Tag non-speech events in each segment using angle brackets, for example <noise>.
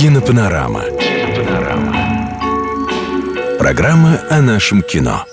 Кинопанорама. Программа о нашем кино.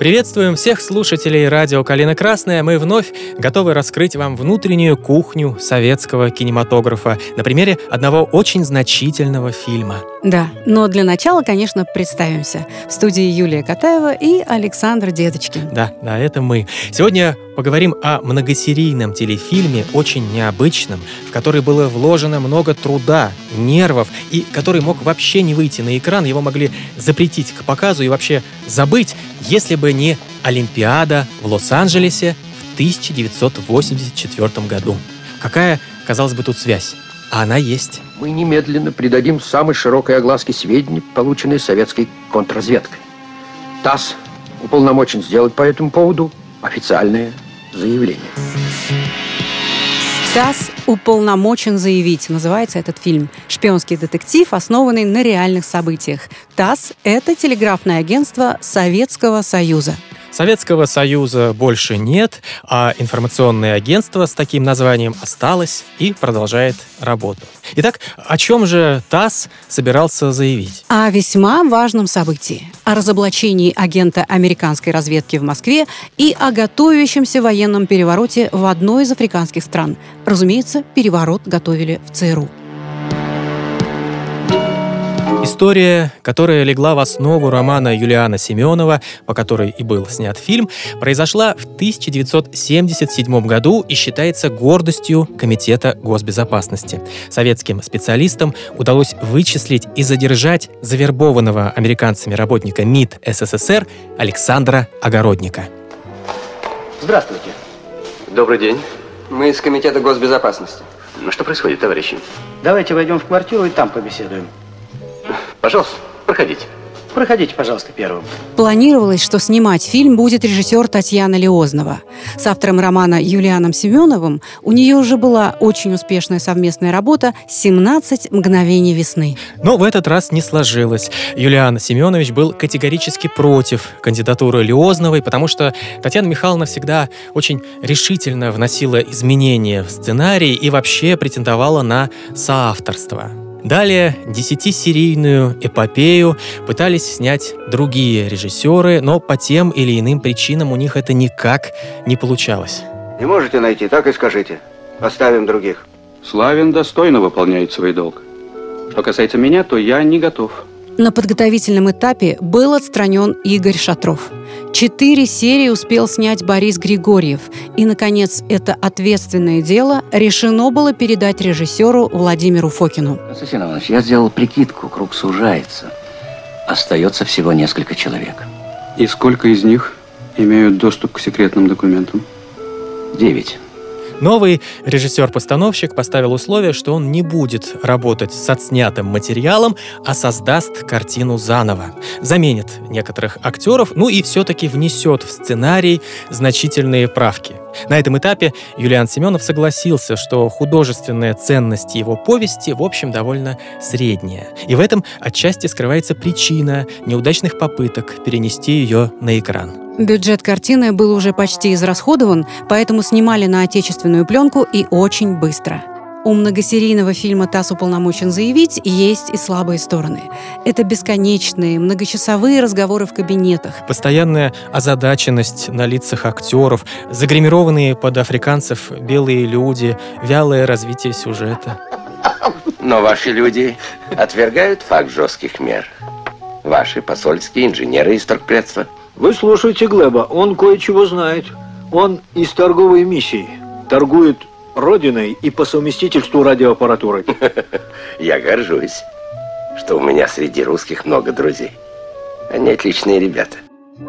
Приветствуем всех слушателей радио «Калина Красная». Мы вновь готовы раскрыть вам внутреннюю кухню советского кинематографа на примере одного очень значительного фильма. Да, но для начала, конечно, представимся. В студии Юлия Катаева и Александр Деточкин. Да, да, это мы. Сегодня поговорим о многосерийном телефильме, очень необычном, в который было вложено много труда, нервов, и который мог вообще не выйти на экран, его могли запретить к показу и вообще забыть, если бы не Олимпиада в Лос-Анджелесе в 1984 году. Какая, казалось бы, тут связь? А она есть. Мы немедленно придадим самой широкой огласке сведений, полученные советской контрразведкой. ТАСС уполномочен сделать по этому поводу официальное заявление. ТАСС уполномочен заявить. Называется этот фильм «Шпионский детектив, основанный на реальных событиях». ТАСС – это телеграфное агентство Советского Союза. Советского Союза больше нет, а информационное агентство с таким названием осталось и продолжает работу. Итак, о чем же ТАСС собирался заявить? О весьма важном событии. О разоблачении агента американской разведки в Москве и о готовящемся военном перевороте в одной из африканских стран. Разумеется, переворот готовили в ЦРУ. История, которая легла в основу романа Юлиана Семенова, по которой и был снят фильм, произошла в 1977 году и считается гордостью Комитета госбезопасности. Советским специалистам удалось вычислить и задержать завербованного американцами работника МИД СССР Александра Огородника. Здравствуйте. Добрый день. Мы из Комитета госбезопасности. Ну, что происходит, товарищи? Давайте войдем в квартиру и там побеседуем. Пожалуйста, проходите. Проходите, пожалуйста, первым. Планировалось, что снимать фильм будет режиссер Татьяна Леознова. С автором романа Юлианом Семеновым у нее уже была очень успешная совместная работа «17 мгновений весны». Но в этот раз не сложилось. Юлиан Семенович был категорически против кандидатуры Леозновой, потому что Татьяна Михайловна всегда очень решительно вносила изменения в сценарий и вообще претендовала на соавторство. Далее десятисерийную эпопею пытались снять другие режиссеры, но по тем или иным причинам у них это никак не получалось. Не можете найти, так и скажите. Оставим других. Славин достойно выполняет свой долг. Что касается меня, то я не готов. На подготовительном этапе был отстранен Игорь Шатров. Четыре серии успел снять Борис Григорьев. И, наконец, это ответственное дело решено было передать режиссеру Владимиру Фокину. Константин Иванович, я сделал прикидку, круг сужается. Остается всего несколько человек. И сколько из них имеют доступ к секретным документам? Девять. Новый режиссер-постановщик поставил условие, что он не будет работать с отснятым материалом, а создаст картину заново. Заменит некоторых актеров, ну и все-таки внесет в сценарий значительные правки. На этом этапе Юлиан Семенов согласился, что художественная ценность его повести, в общем, довольно средняя. И в этом отчасти скрывается причина неудачных попыток перенести ее на экран. Бюджет картины был уже почти израсходован, поэтому снимали на отечественную пленку и очень быстро. У многосерийного фильма «ТАСС уполномочен заявить» есть и слабые стороны. Это бесконечные, многочасовые разговоры в кабинетах. Постоянная озадаченность на лицах актеров, загримированные под африканцев белые люди, вялое развитие сюжета. Но ваши люди отвергают факт жестких мер. Ваши посольские инженеры из торгпредства. Вы слушайте Глеба, он кое-чего знает. Он из торговой миссии. Торгует родиной и по совместительству радиоаппаратурой. <laughs> Я горжусь, что у меня среди русских много друзей. Они отличные ребята.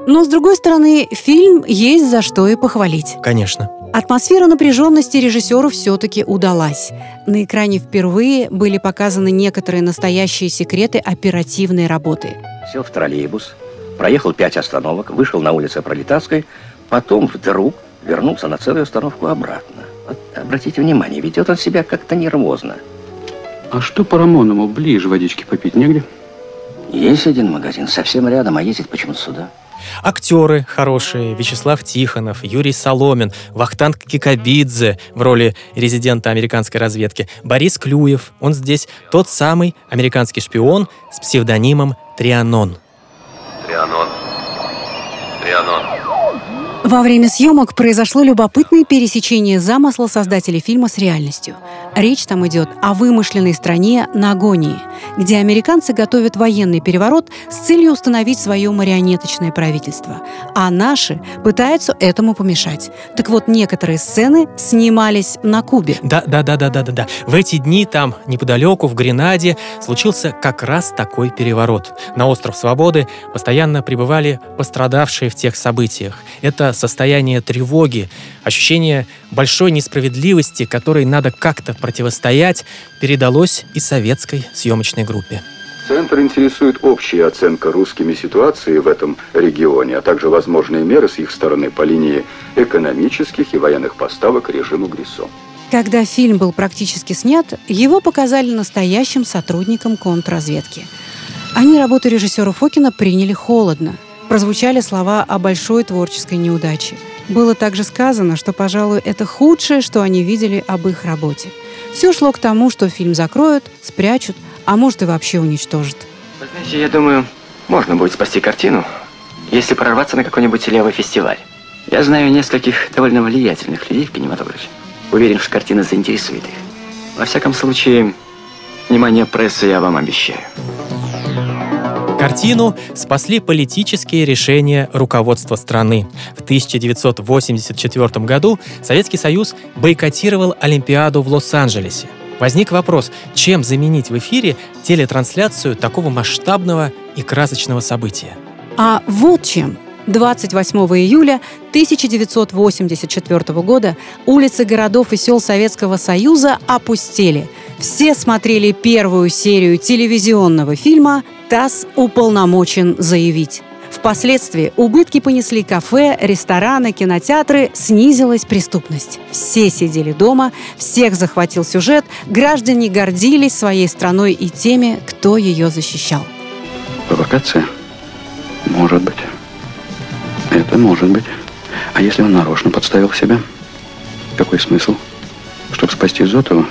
Но, с другой стороны, фильм есть за что и похвалить. Конечно. Атмосфера напряженности режиссеру все-таки удалась. На экране впервые были показаны некоторые настоящие секреты оперативной работы. Сел в троллейбус, проехал пять остановок, вышел на улицу Пролетарской, потом вдруг вернулся на целую остановку обратно. Вот обратите внимание, ведет он себя как-то нервозно. А что по Рамоному? Ближе водички попить негде? Есть один магазин совсем рядом, а ездит почему-то сюда. Актеры хорошие, Вячеслав Тихонов, Юрий Соломин, Вахтанг Кикабидзе в роли резидента американской разведки, Борис Клюев, он здесь тот самый американский шпион с псевдонимом Трианон. Трианон. Трианон. Во время съемок произошло любопытное пересечение замысла создателей фильма с реальностью. Речь там идет о вымышленной стране Нагонии, где американцы готовят военный переворот с целью установить свое марионеточное правительство, а наши пытаются этому помешать. Так вот, некоторые сцены снимались на Кубе. Да, да, да, да, да, да, да. В эти дни там, неподалеку, в Гренаде, случился как раз такой переворот. На остров Свободы постоянно прибывали пострадавшие в тех событиях. Это состояние тревоги, ощущение большой несправедливости, которой надо как-то противостоять, передалось и советской съемочной группе. Центр интересует общая оценка русскими ситуации в этом регионе, а также возможные меры с их стороны по линии экономических и военных поставок режиму Грисо. Когда фильм был практически снят, его показали настоящим сотрудникам контрразведки. Они работу режиссера Фокина приняли холодно – прозвучали слова о большой творческой неудаче. Было также сказано, что, пожалуй, это худшее, что они видели об их работе. Все шло к тому, что фильм закроют, спрячут, а может и вообще уничтожат. Вы знаете, я думаю, можно будет спасти картину, если прорваться на какой-нибудь левый фестиваль. Я знаю нескольких довольно влиятельных людей в кинематографе. Уверен, что картина заинтересует их. Во всяком случае, внимание прессы я вам обещаю. Картину спасли политические решения руководства страны. В 1984 году Советский Союз бойкотировал Олимпиаду в Лос-Анджелесе. Возник вопрос, чем заменить в эфире телетрансляцию такого масштабного и красочного события? А вот чем. 28 июля 1984 года улицы городов и сел Советского Союза опустели. Все смотрели первую серию телевизионного фильма ТАСС уполномочен заявить. Впоследствии убытки понесли кафе, рестораны, кинотеатры, снизилась преступность. Все сидели дома, всех захватил сюжет, граждане гордились своей страной и теми, кто ее защищал. Провокация? Может быть. Это может быть. А если он нарочно подставил себя? Какой смысл? Чтобы спасти Зотова,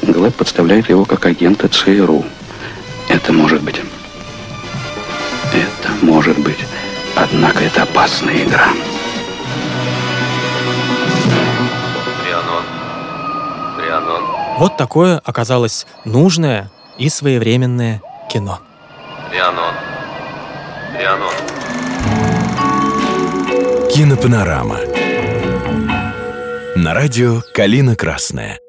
Глэб подставляет его как агента ЦРУ. Это может быть. Может быть. Однако это опасная игра. Трианон. Трианон. Вот такое оказалось нужное и своевременное кино. Трианон. Трианон. Кинопанорама. На радио «Калина Красная».